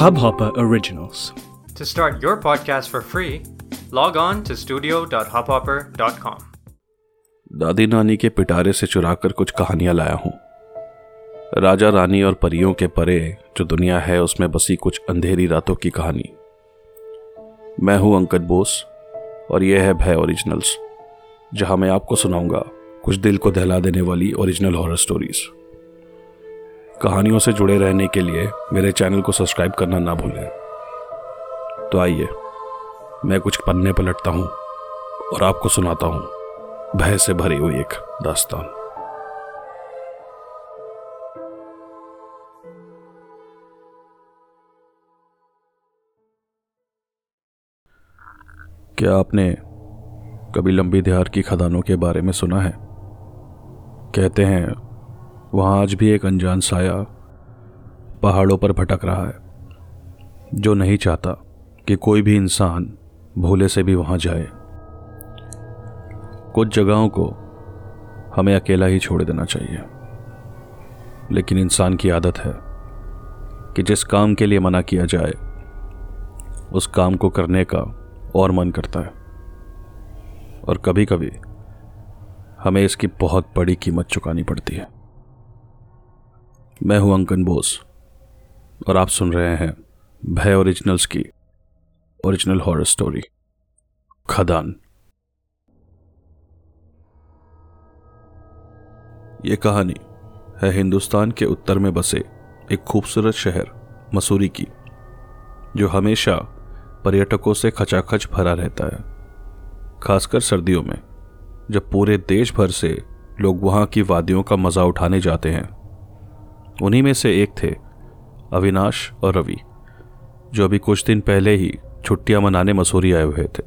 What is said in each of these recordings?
Hubhopper Originals. To start your podcast for free, log on to studio.hubhopper.com. दादी नानी के पिटारे से चुराकर कुछ कहानियाँ लाया हूँ राजा रानी और परियों के परे जो दुनिया है उसमें बसी कुछ अंधेरी रातों की कहानी मैं हूँ अंकद बोस और यह है भय ओरिजिनल्स जहाँ मैं आपको सुनाऊँगा कुछ दिल को दहला देने वाली ओरिजिनल हॉरर स्टोरीज कहानियों से जुड़े रहने के लिए मेरे चैनल को सब्सक्राइब करना ना भूलें। तो आइए, मैं कुछ पन्ने पलटता हूँ और आपको सुनाता हूँ। भय से भरी हुई एक दास्तान। क्या आपने कभी लंबी दिहार की खदानों के बारे में सुना है? कहते हैं वहाँ आज भी एक अनजान साया पहाड़ों पर भटक रहा है, जो नहीं चाहता कि कोई भी इंसान भूले से भी वहाँ जाए। कुछ जगहों को हमें अकेला ही छोड़ देना चाहिए। लेकिन इंसान की आदत है कि जिस काम के लिए मना किया जाए, उस काम को करने का और मन करता है। और कभी कभी हमें इसकी बहुत बड़ी कीमत चुकानी पड़ती है। मैं हूँ अंकन बोस, और आप सुन रहे हैं भय ओरिजिनल्स की ओरिजिनल हॉरर स्टोरी, खदान। ये कहानी है हिंदुस्तान के उत्तर में बसे एक खूबसूरत शहर, मसूरी की, जो हमेशा पर्यटकों से खचाखच भरा रहता है। खासकर सर्दियों में, जब पूरे देश भर से लोग वहाँ की वादियों का मज़ा उठाने जाते हैं। उन्हीं में से एक थे, अविनाश और रवि, जो अभी कुछ दिन पहले ही छुट्टियाँ मनाने मसूरी आए हुए थे।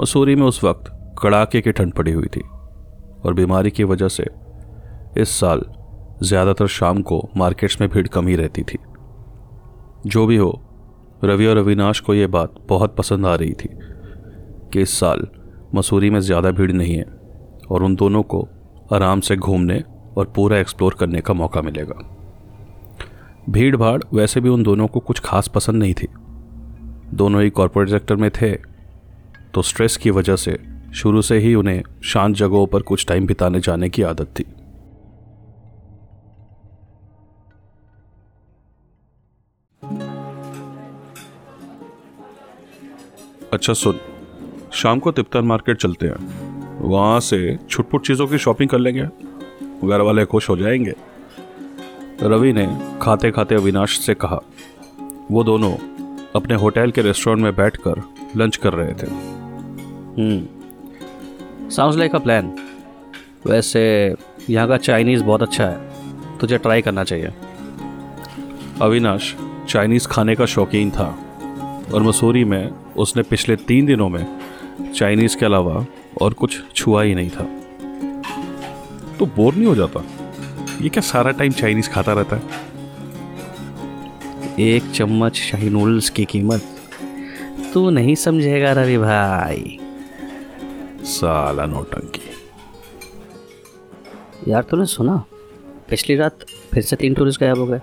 मसूरी में उस वक्त कड़ाके की ठंड पड़ी हुई थी और बीमारी की वजह से इस साल ज़्यादातर शाम को मार्केट्स में भीड़ कम ही रहती थी। जो भी हो, रवि और अविनाश को यह बात बहुत पसंद आ रही थी कि इस साल मसूरी में ज़्यादा भीड़ नहीं है और उन दोनों को आराम से घूमने और पूरा एक्सप्लोर करने का मौका मिलेगा। भीड़ भाड़ वैसे भी उन दोनों को कुछ खास पसंद नहीं थी। दोनों ही कॉरपोरेट सेक्टर में थे तो स्ट्रेस की वजह से शुरू से ही उन्हें शांत जगहों पर कुछ टाइम बिताने जाने की आदत थी। अच्छा सुन। शाम को तिप्तन मार्केट चलते हैं। वहाँ से छुटपुट चीज़ों की शॉपिंग कर लेंगे। घर वाले खुश हो जाएँगे? रवि ने खाते खाते अविनाश से कहा वो दोनों अपने होटल के रेस्टोरेंट में बैठकर लंच कर रहे थे। साउंड्स लाइक अ प्लान वैसे यहाँ का चाइनीज़ बहुत अच्छा है तुझे ट्राई करना चाहिए। अविनाश चाइनीज़ खाने का शौकीन था और मसूरी में उसने पिछले तीन दिनों में चाइनीज़ के अलावा और कुछ छुआ ही नहीं था। तो बोर नहीं हो जाता। ये क्या सारा टाइम चाइनीज़ खाता रहता है? एक चम्मच शाही नूडल्स की कीमत तू नहीं समझेगा रवि भाई। साला नौटंकी। यार तूने सुना? पिछली रात फिर से तीन टूरिस्ट गायब हो गए।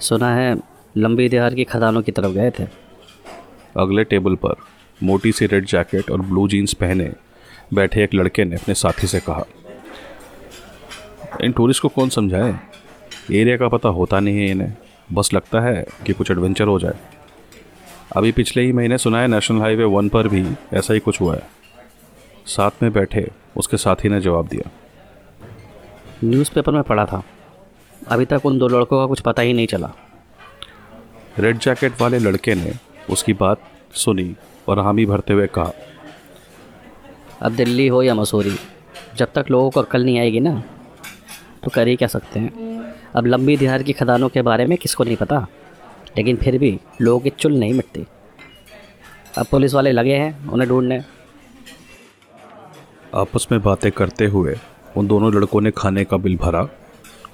सुना है लंबी दिहार की खदानों की तरफ़ गए थे। अगले टेबल पर मोटी सी रेड जैकेट और ब्लू जीन्स पहने बैठे एक लड़के ने अपने साथी से कहा इन टूरिस्ट को कौन समझाए? एरिया का पता होता नहीं है इन्हें। बस लगता है कि कुछ एडवेंचर हो जाए। अभी पिछले ही महीने सुना है नेशनल हाईवे वन पर भी ऐसा ही कुछ हुआ है। साथ में बैठे उसके साथी ने जवाब दिया। न्यूज़पेपर में पढ़ा था। अभी तक उन दो लड़कों का कुछ पता ही नहीं चला। रेड जैकेट वाले लड़के ने उसकी बात सुनी और हामी भरते हुए कहा अब दिल्ली हो या मसूरी जब तक लोगों को अक्ल नहीं आएगी ना तो कर ही क्या सकते हैं? अब लंबी दिहार की खदानों के बारे में किसको नहीं पता? लेकिन फिर भी लोगों की चुल नहीं मिटती। अब पुलिस वाले लगे हैं उन्हें ढूँढने। आपस में बातें करते हुए उन दोनों लड़कों ने खाने का बिल भरा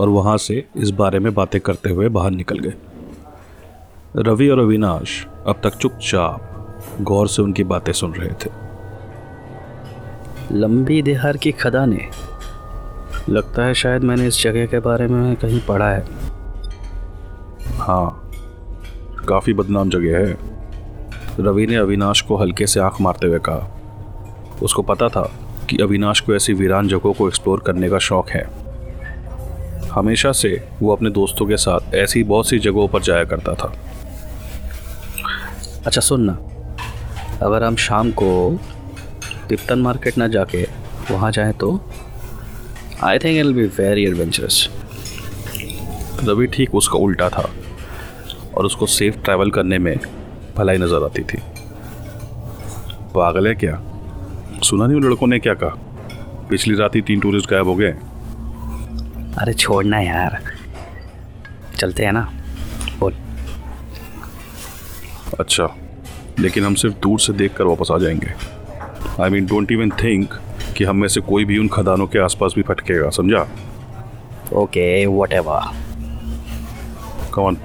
और वहाँ से इस बारे में बातें करते हुए बाहर निकल गए। रवि और अविनाश अब तक चुपचाप गौर से उनकी बातें सुन रहे थे। लंबी देहार की खदानें लगता है शायद मैंने इस जगह के बारे में कहीं पढ़ा है। हाँ काफ़ी बदनाम जगह है। रवि ने अविनाश को हल्के से आँख मारते हुए कहा। उसको पता था कि अविनाश को ऐसी वीरान जगहों को एक्सप्लोर करने का शौक है। हमेशा से वो अपने दोस्तों के साथ ऐसी बहुत सी जगहों पर जाया करता था। अच्छा सुन ना। अगर हम शाम को तिप्तन मार्केट ना जाके वहाँ जाएँ तो? I think it be very adventurous Ravi ठीक उसका उल्टा था। और उसको सेफ़ ट्रैवल करने में भलाई नज़र आती थी। पागल है क्या? सुना नहीं उन लड़कों ने क्या कहा? पिछली रात ही तीन टूरिस्ट गायब हो गए। अरे छोड़ना यार। चलते हैं ना। बोल। अच्छा लेकिन हम सिर्फ़ दूर से देख कर वापस आ जाएँगे। I mean don't even think कि हम में से कोई भी उन खदानों के आसपास भी फटकेगा समझा? ओके वट एवर कौन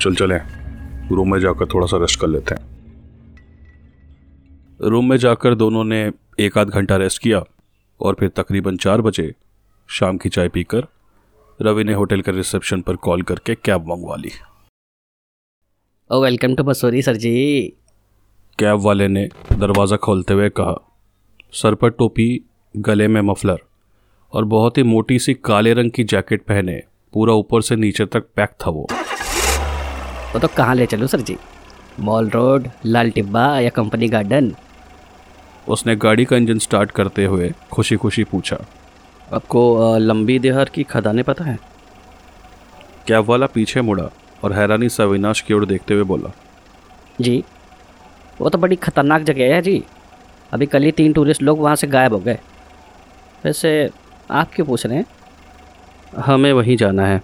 चल चलें। रूम में जाकर थोड़ा सा रेस्ट कर लेते हैं। रूम में जाकर दोनों ने एक आध घंटा रेस्ट किया और फिर तकरीबन चार बजे शाम की चाय पीकर रवि ने होटल के रिसेप्शन पर कॉल करके कैब मंगवा ली। ओ welcome to Mussoorie sir ji. Cab वाले ने दरवाज़ा खोलते हुए कहा सर पर टोपी गले में मफलर और बहुत ही मोटी सी काले रंग की जैकेट पहने पूरा ऊपर से नीचे तक पैक था वो। वो तो कहाँ ले चलूँ sir ji? Mall road Lal Tibba या कंपनी गार्डन? उसने गाड़ी का इंजन स्टार्ट करते हुए खुशी खुशी पूछा आपको लंबी देहार की खदानें पता है? कैब वाला पीछे मुड़ा और हैरानी से अविनाश की ओर देखते हुए बोला जी वो तो बड़ी खतरनाक जगह है जी। अभी कल ही तीन टूरिस्ट लोग वहाँ से गायब हो गए। वैसे आप क्यों पूछ रहे हैं? हमें वहीं जाना है।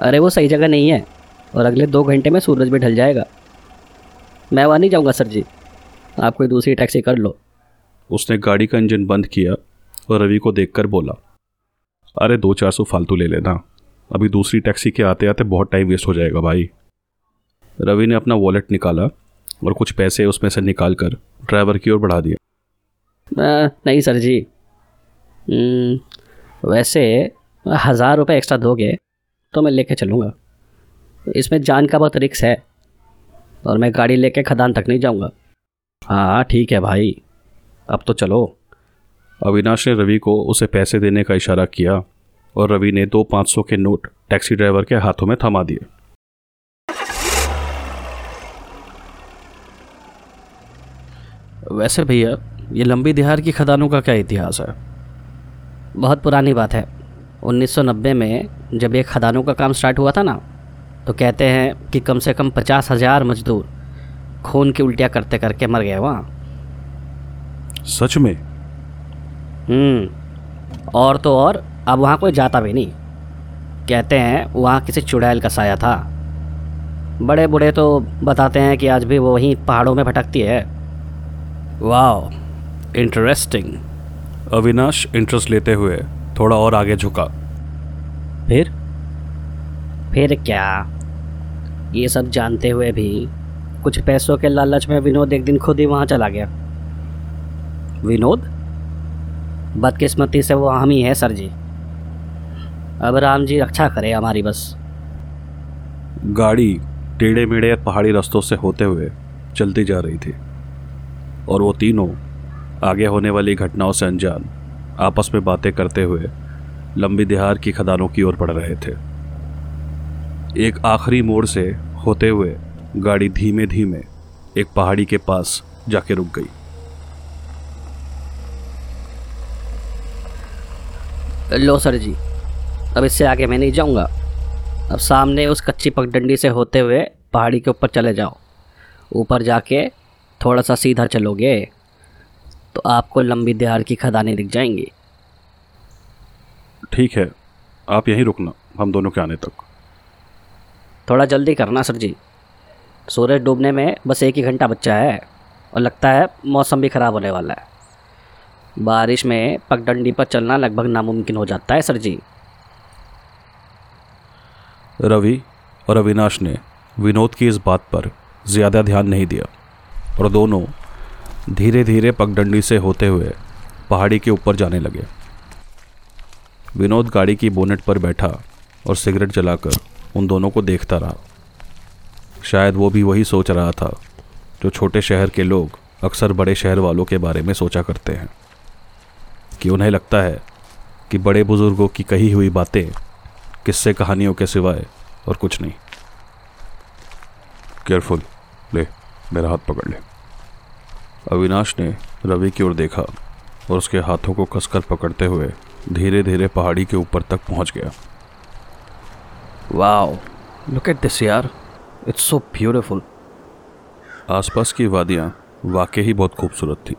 अरे वो सही जगह नहीं है और अगले दो घंटे में सूरज भी ढल जाएगा। मैं वहाँ नहीं जाऊँगा सर जी। आप कोई दूसरी टैक्सी कर लो। उसने गाड़ी का इंजन बंद किया और रवि को देखकर बोला अरे दो चार सौ फालतू ले लेना। अभी दूसरी टैक्सी के आते आते बहुत टाइम वेस्ट हो जाएगा भाई। रवि ने अपना वॉलेट निकाला और कुछ पैसे उसमें से निकाल कर ड्राइवर की ओर बढ़ा दिया। नहीं सर जी। हम्म, वैसे हज़ार रुपये एक्स्ट्रा दोगे तो मैं लेके चलूँगा। इसमें जान का बहुत रिक्स है और मैं गाड़ी लेके खदान तक नहीं जाऊँगा। हाँ ठीक है भाई। अब तो चलो। अविनाश ने रवि को उसे पैसे देने का इशारा किया और रवि ने दो पाँच सौ के नोट टैक्सी ड्राइवर के हाथों में थमा दिए। वैसे भैया ये लंबी दिहार की खदानों का क्या इतिहास है? बहुत पुरानी बात है। 1990 में जब ये खदानों का काम स्टार्ट हुआ था ना तो कहते हैं कि कम से कम पचास हज़ार मजदूर खून की उल्टियाँ करते करके मर गए वहाँ। सच में? हम्म और तो और अब वहाँ कोई जाता भी नहीं। कहते हैं वहाँ किसी चुड़ैल का साया था। बड़े बूढ़े तो बताते हैं कि आज भी वो वहीं पहाड़ों में भटकती है। वाह इंटरेस्टिंग अविनाश इंटरेस्ट लेते हुए थोड़ा और आगे झुका। फिर? फिर क्या? ये सब जानते हुए भी कुछ पैसों के लालच में विनोद एक दिन खुद ही वहाँ चला गया। विनोद? बदकिस्मती से वो हम ही है सर जी। अब राम जी रक्षा करे हमारी बस। गाड़ी टेढ़े मेढ़े पहाड़ी रास्तों से होते हुए चलती जा रही थी। और वो तीनों आगे होने वाली घटनाओं से अनजान, आपस में बातें करते हुए लंबी दिहार की खदानों की ओर बढ़ रहे थे। एक आखिरी मोड़ से होते हुए गाड़ी धीमे धीमे एक पहाड़ी के पास जाके रुक गई। लो सर जी, अब इससे आगे मैं नहीं जाऊँगा। अब सामने उस कच्ची पगडंडी से होते हुए पहाड़ी के ऊपर चले जाओ। ऊपर जाके थोड़ा सा सीधा चलोगे तो आपको लंबी दिहार की खदानें दिख जाएँगी। ठीक है आप यहीं रुकना हम दोनों के आने तक। थोड़ा जल्दी करना सर जी। सूरज डूबने में बस एक ही घंटा बच्चा है और लगता है मौसम भी ख़राब होने वाला है। बारिश में पगडंडी पर चलना लगभग नामुमकिन हो जाता है सर जी। रवि और अविनाश ने विनोद की इस बात पर ज़्यादा ध्यान नहीं दिया। और दोनों धीरे धीरे पगडंडी से होते हुए पहाड़ी के ऊपर जाने लगे। विनोद गाड़ी की बोनेट पर बैठा और सिगरेट जलाकर उन दोनों को देखता रहा। शायद वो भी वही सोच रहा था जो छोटे शहर के लोग अक्सर बड़े शहर वालों के बारे में सोचा करते हैं, कि उन्हें लगता है कि बड़े बुज़ुर्गों की कही हुई बातें किस्से कहानियों के सिवाय और कुछ नहीं। केयरफुल ले। मेरा हाथ पकड़ ले। अविनाश ने रवि की ओर देखा और उसके हाथों को कसकर पकड़ते हुए धीरे धीरे पहाड़ी के ऊपर तक पहुँच गया। वाओ लुक एट दिस यार। इट्स सो ब्यूटीफुल आसपास की वादियाँ वाकई ही बहुत खूबसूरत थी।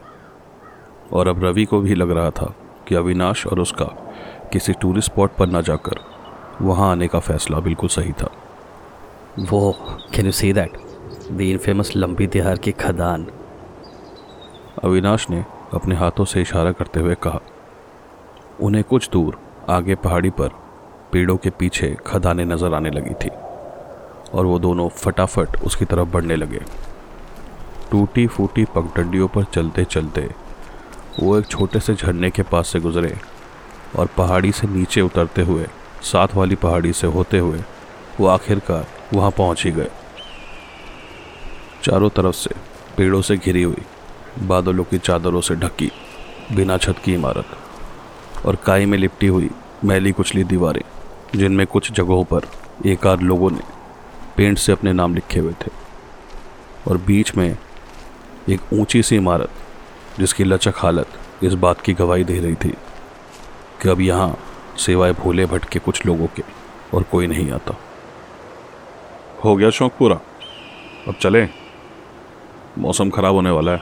और अब रवि को भी लग रहा था कि अविनाश और उसका किसी टूरिस्ट स्पॉट पर ना जाकर वहाँ आने का फैसला बिल्कुल सही था। वो can you see that the infamous लंबी तिहार की खदान। अविनाश ने अपने हाथों से इशारा करते हुए कहा, उन्हें कुछ दूर आगे पहाड़ी पर पेड़ों के पीछे खदानें नज़र आने लगी थी और वो दोनों फटाफट उसकी तरफ़ बढ़ने लगे। टूटी फूटी पगडंडियों पर चलते चलते वो एक छोटे से झरने के पास से गुजरे और पहाड़ी से नीचे उतरते हुए, साथ वाली पहाड़ी से होते हुए वो आखिरकार वहाँ पहुँच ही गए। चारों तरफ़ से, पेड़ों से घिरी हुई, बादलों की चादरों से ढकी, बिना छत की इमारत, और काई में लिपटी हुई मैली कुचली दीवारें, जिनमें कुछ जगहों पर एक आध लोगों ने पेंट से अपने नाम लिखे हुए थे। और बीच में एक ऊँची सी इमारत, जिसकी लचक हालत इस बात की गवाही दे रही थी कि अब यहाँ सिवाय भोले भटके कुछ लोगों के और कोई नहीं आता। हो गया शौक पूरा। अब चलें। मौसम खराब होने वाला है।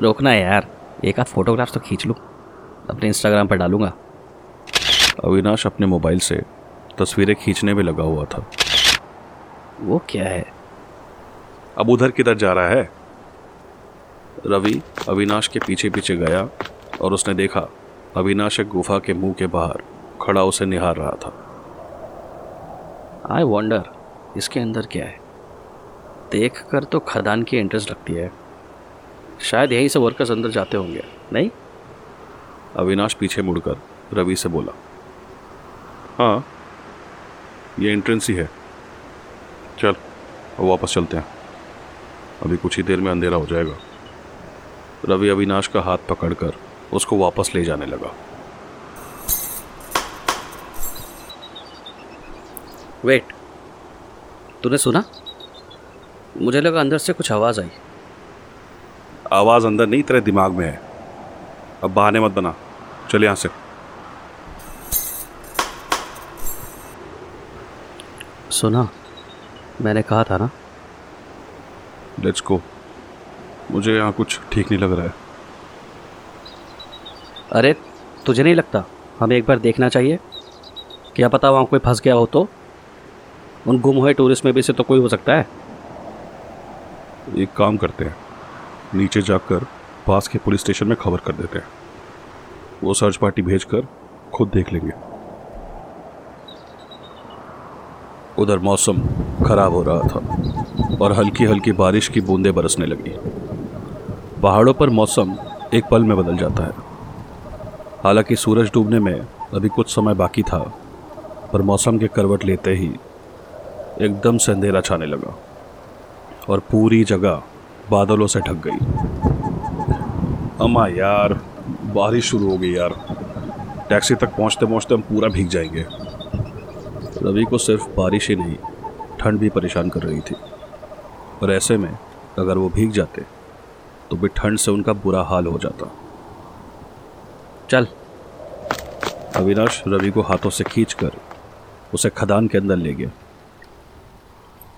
रोकना है यार। एक आध फोटोग्राफ्स तो खींच लूँ। अपने इंस्टाग्राम पर डालूँगा। अविनाश अपने मोबाइल से तस्वीरें खींचने में लगा हुआ था। वो क्या है? अब उधर किधर जा रहा है? रवि अविनाश के पीछे पीछे गया और उसने देखा अविनाश एक गुफा के मुँह के बाहर खड़ा उसे निहार रहा था। आई वॉन्डर इसके अंदर क्या है? देख कर तो खदान की इंटरेस्ट लगती है। शायद यहीं से वर्कर्स अंदर जाते होंगे नहीं? अविनाश पीछे मुड़कर रवि से बोला हाँ ये एंट्रेंस ही है। चल वापस चलते हैं। अभी कुछ ही देर में अंधेरा हो जाएगा। रवि अविनाश का हाथ पकड़कर उसको वापस ले जाने लगा। वेट तूने सुना? मुझे लगा अंदर से कुछ आवाज़ आई। आवाज़ अंदर नहीं तेरे दिमाग में है। अब बहाने मत बना। चल यहाँ से। सुना मैंने कहा था ना? लेट्स गो मुझे यहाँ कुछ ठीक नहीं लग रहा है। अरे तुझे नहीं लगता? हमें एक बार देखना चाहिए। क्या पता वहाँ कोई फंस गया हो तो? उन गुम हुए टूरिस्ट में भी से तो कोई हो सकता है। एक काम करते हैं। नीचे जाकर पास के पुलिस स्टेशन में खबर कर देते हैं। वो सर्च पार्टी भेजकर खुद देख लेंगे। उधर मौसम खराब हो रहा था और हल्की हल्की बारिश की बूंदें बरसने लगी। पहाड़ों पर मौसम एक पल में बदल जाता है। हालाँकि सूरज डूबने में अभी कुछ समय बाकी था, पर मौसम के करवट लेते ही एकदम से अंधेरा छाने लगा। और पूरी जगह बादलों से ढक गई। अम्मा यार, बारिश शुरू हो गई यार। टैक्सी तक पहुँचते पहुँचते हम पूरा भीग जाएँगे। रवि को सिर्फ़ बारिश ही नहीं, ठंड भी परेशान कर रही थी। और ऐसे में अगर वो भीग जाते तो भी ठंड से उनका बुरा हाल हो जाता। चल। अविनाश रवि को हाथों से खींचकर उसे खदान के अंदर ले गया।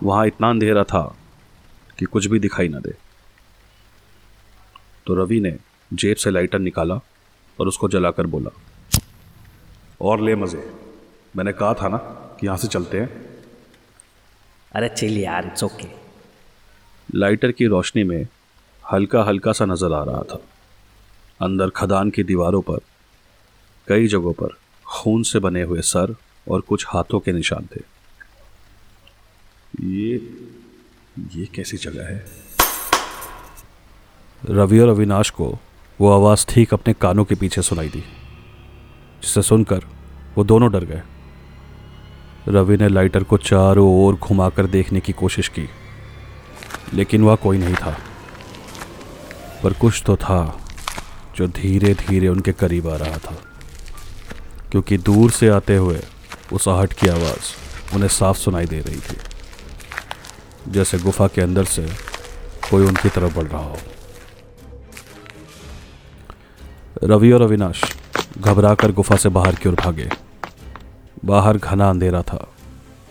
वहाँ इतना अंधेरा था कि कुछ भी दिखाई ना दे। तो रवि ने जेब से लाइटर निकाला और उसको जलाकर बोला और ले मज़े। मैंने कहा था ना कि यहाँ से चलते हैं। अरे चिल यार इट्स ओके लाइटर की रोशनी में हल्का हल्का सा नज़र आ रहा था। अंदर खदान की दीवारों पर कई जगहों पर खून से बने हुए सर और कुछ हाथों के निशान थे। ये ये कैसी जगह है? रवि और अविनाश को वो आवाज़ ठीक अपने कानों के पीछे सुनाई दी, जिसे सुनकर वो दोनों डर गए। रवि ने लाइटर को चारों ओर घुमाकर देखने की कोशिश की, लेकिन वह कोई नहीं था। पर कुछ तो था जो धीरे धीरे उनके करीब आ रहा था, क्योंकि दूर से आते हुए उस आहट की आवाज़ उन्हें साफ़ सुनाई दे रही थी। जैसे गुफा के अंदर से कोई उनकी तरफ़ बढ़ रहा हो। रवि और अविनाश घबराकर गुफा से बाहर की ओर भागे। बाहर घना अंधेरा था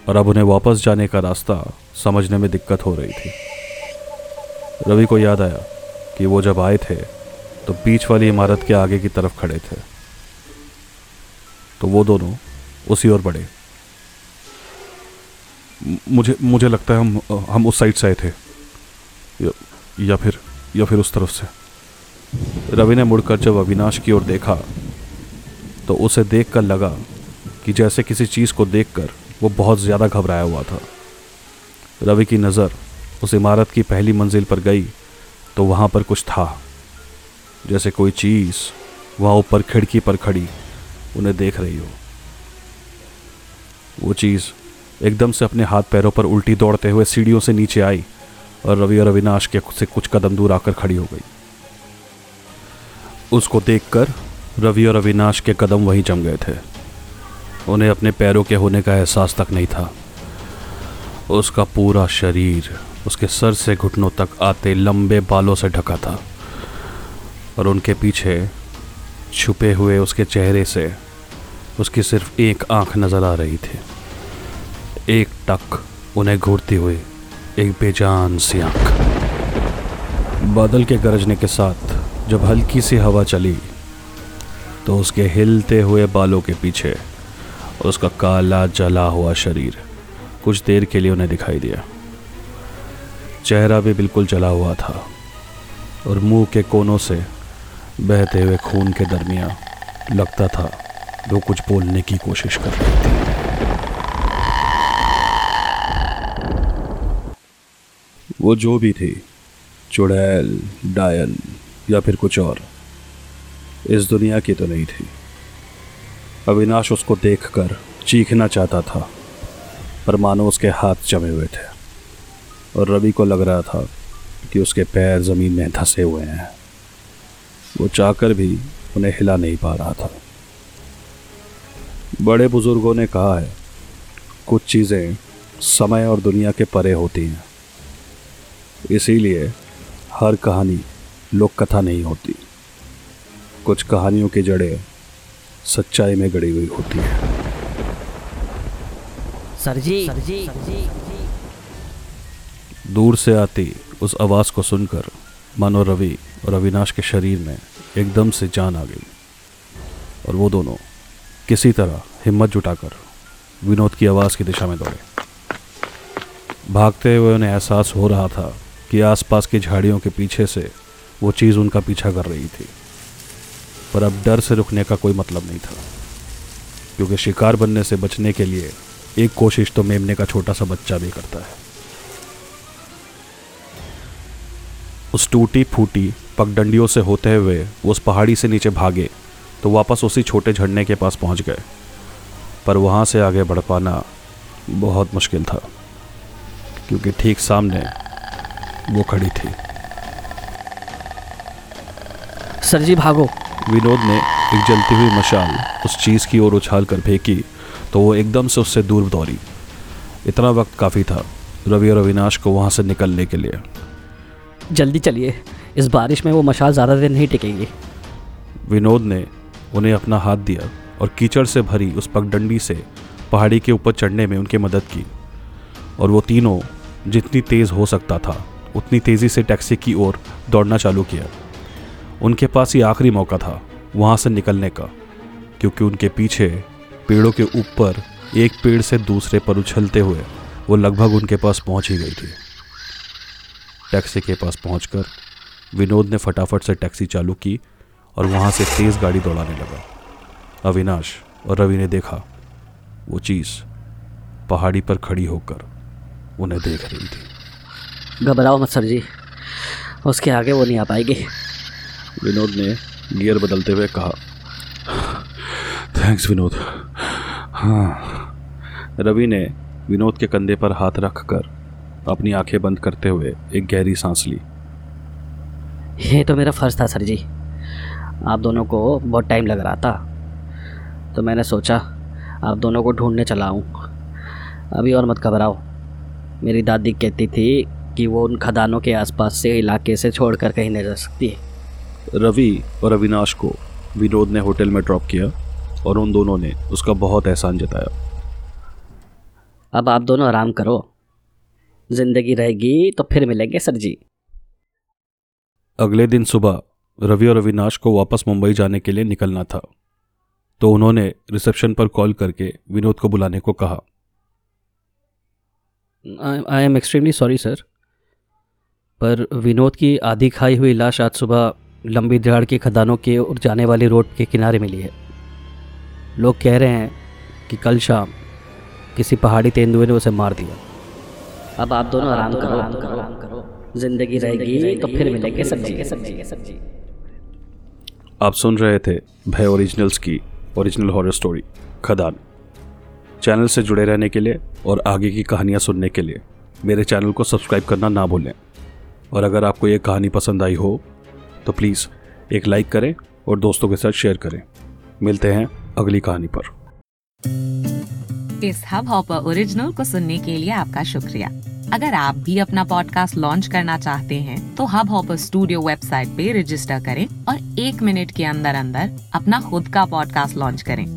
और अब उन्हें वापस जाने का रास्ता समझने में दिक्कत हो रही थी। रवि को याद आया कि वो जब आए थे तो बीच वाली इमारत के आगे की तरफ़ खड़े थे। तो वो दोनों उसी ओर बढ़े। मुझे मुझे लगता है हम हम उस साइड से आए थे। या, या फिर या फिर उस तरफ़ से। रवि ने मुड़कर जब अविनाश की ओर देखा तो उसे देखकर लगा कि जैसे किसी चीज़ को देखकर वो बहुत ज़्यादा घबराया हुआ था। रवि की नज़र उस इमारत की पहली मंजिल पर गई तो वहाँ पर कुछ था। जैसे कोई चीज़ वहाँ ऊपर खिड़की पर खड़ी उन्हें देख रही हो। वो चीज़ एकदम से अपने हाथ पैरों पर उल्टी दौड़ते हुए सीढ़ियों से नीचे आई और रवि और अविनाश के से कुछ कदम दूर आकर खड़ी हो गई। उसको देखकर रवि और अविनाश के कदम वहीं जम गए थे। उन्हें अपने पैरों के होने का एहसास तक नहीं था। उसका पूरा शरीर उसके सर से घुटनों तक आते लंबे बालों से ढका था और उनके पीछे छुपे हुए उसके चेहरे से उसकी सिर्फ़ एक आँख नज़र आ रही थी। एक टक उन्हें घूरती हुई एक बेजान सी आँख। बादल के गरजने के साथ जब हल्की सी हवा चली तो उसके हिलते हुए बालों के पीछे उसका काला जला हुआ शरीर कुछ देर के लिए उन्हें दिखाई दिया। चेहरा भी बिल्कुल जला हुआ था और मुँह के कोनों से बहते हुए खून के दरमिया लगता था वो कुछ बोलने की कोशिश कर रही थी। वो जो भी थी, चुड़ैल, डायल या फिर कुछ और, इस दुनिया की तो नहीं थी। अविनाश उसको देखकर चीखना चाहता था, पर मानो उसके हाथ जमे हुए थे। और रवि को लग रहा था कि उसके पैर ज़मीन में धंसे हुए हैं। वो चाहकर भी उन्हें हिला नहीं पा रहा था। बड़े बुज़ुर्गों ने कहा है, कुछ चीज़ें समय और दुनिया के परे होती हैं। इसीलिए हर कहानी लोक कथा नहीं होती। कुछ कहानियों की जड़ें सच्चाई में गड़ी हुई होती है। सर जी। सर जी। दूर से आती उस आवाज़ को सुनकर मानो रवि और अविनाश के शरीर में एकदम से जान आ गई। और वो दोनों किसी तरह हिम्मत जुटाकर विनोद की आवाज़ की दिशा में दौड़े। भागते हुए उन्हें एहसास हो रहा था कि आसपास की झाड़ियों के पीछे से वो चीज़ उनका पीछा कर रही थी। पर अब डर से रुकने का कोई मतलब नहीं था, क्योंकि शिकार बनने से बचने के लिए एक कोशिश तो मेमने का छोटा सा बच्चा भी करता है। उस टूटी फूटी पगडंडियों से होते हुए वो उस पहाड़ी से नीचे भागे तो वापस उसी छोटे झरने के पास पहुँच गए। पर वहाँ से आगे बढ़ पाना बहुत मुश्किल था, क्योंकि ठीक सामने वो खड़ी थी। सर जी भागो। विनोद ने एक जलती हुई मशाल उस चीज़ की ओर उछाल कर फेंकी तो वो एकदम से उससे दूर दौड़ी। इतना वक्त काफ़ी था रवि और अविनाश को वहाँ से निकलने के लिए। जल्दी चलिए इस बारिश में वो मशाल ज़्यादा देर नहीं टिकेगी। विनोद ने उन्हें अपना हाथ दिया और कीचड़ से भरी उस पगडंडी से पहाड़ी के ऊपर चढ़ने में उनकी मदद की और वो तीनों जितनी तेज़ हो सकता था उतनी तेज़ी से टैक्सी की ओर दौड़ना चालू किया। उनके पास ही आखिरी मौका था, वहाँ से निकलने का, क्योंकि उनके पीछे पेड़ों के ऊपर एक पेड़ से दूसरे पर उछलते हुए वो लगभग उनके पास पहुँच ही गई थी। टैक्सी के पास पहुंचकर विनोद ने फटाफट से टैक्सी चालू की और वहाँ से तेज़ गाड़ी दौड़ाने लगा। अविनाश और रवि ने देखा, वो चीज़ पहाड़ी पर खड़ी होकर उन्हें देख रही थी। घबराओ मत सर जी। उसके आगे वो नहीं आ पाएगी। विनोद ने गियर बदलते हुए कहा थैंक्स विनोद। हाँ। रवि ने विनोद के कंधे पर हाथ रखकर अपनी आँखें बंद करते हुए एक गहरी सांस ली। ये तो मेरा फ़र्ज़ था सर जी। आप दोनों को बहुत टाइम लग रहा था। तो मैंने सोचा आप दोनों को ढूँढने चला हूँ अभी और मत घबराओ। मेरी दादी कहती थी कि वो उन खदानों के आसपास से इलाके से छोड़कर कहीं नहीं जा सकती रवि और अविनाश को विनोद ने होटल में ड्रॉप किया और उन दोनों ने उसका बहुत एहसान जताया। अब आप दोनों आराम करो। ज़िंदगी रहेगी तो फिर मिलेंगे सर जी। अगले दिन सुबह रवि और अविनाश को वापस मुंबई जाने के लिए निकलना था। तो उन्होंने रिसेप्शन पर कॉल करके विनोद को बुलाने को कहा। I am extremely sorry sir पर विनोद की आधी खाई हुई लाश आज सुबह लंबी दहाड़ की खदानों के और जाने वाली रोड के किनारे मिली है। लोग कह रहे हैं कि कल शाम किसी पहाड़ी तेंदुए ने उसे मार दिया। अब आप दोनों आराम करो। आराम करो आराम करो ज़िंदगी रहेगी तो फिर मिलेंगे सब्ज़ी सब्ज़ी सब्ज़ी। आप सुन रहे थे भय ओरिजिनल्स की ओरिजिनल हॉरर स्टोरी खदान। चैनल से जुड़े रहने के लिए और आगे की कहानियाँ सुनने के लिए मेरे चैनल को सब्सक्राइब करना ना भूलें। और अगर आपको ये कहानी पसंद आई हो तो प्लीज़ एक लाइक करें और दोस्तों के साथ शेयर करें। मिलते हैं अगली कहानी पर। इस हब हॉपर ओरिजिनल को सुनने के लिए आपका शुक्रिया। अगर आप भी अपना पॉडकास्ट लॉन्च करना चाहते हैं तो हब हॉपर स्टूडियो वेबसाइट पे रजिस्टर करें और एक मिनट के अंदर अंदर अपना खुद का पॉडकास्ट लॉन्च करें।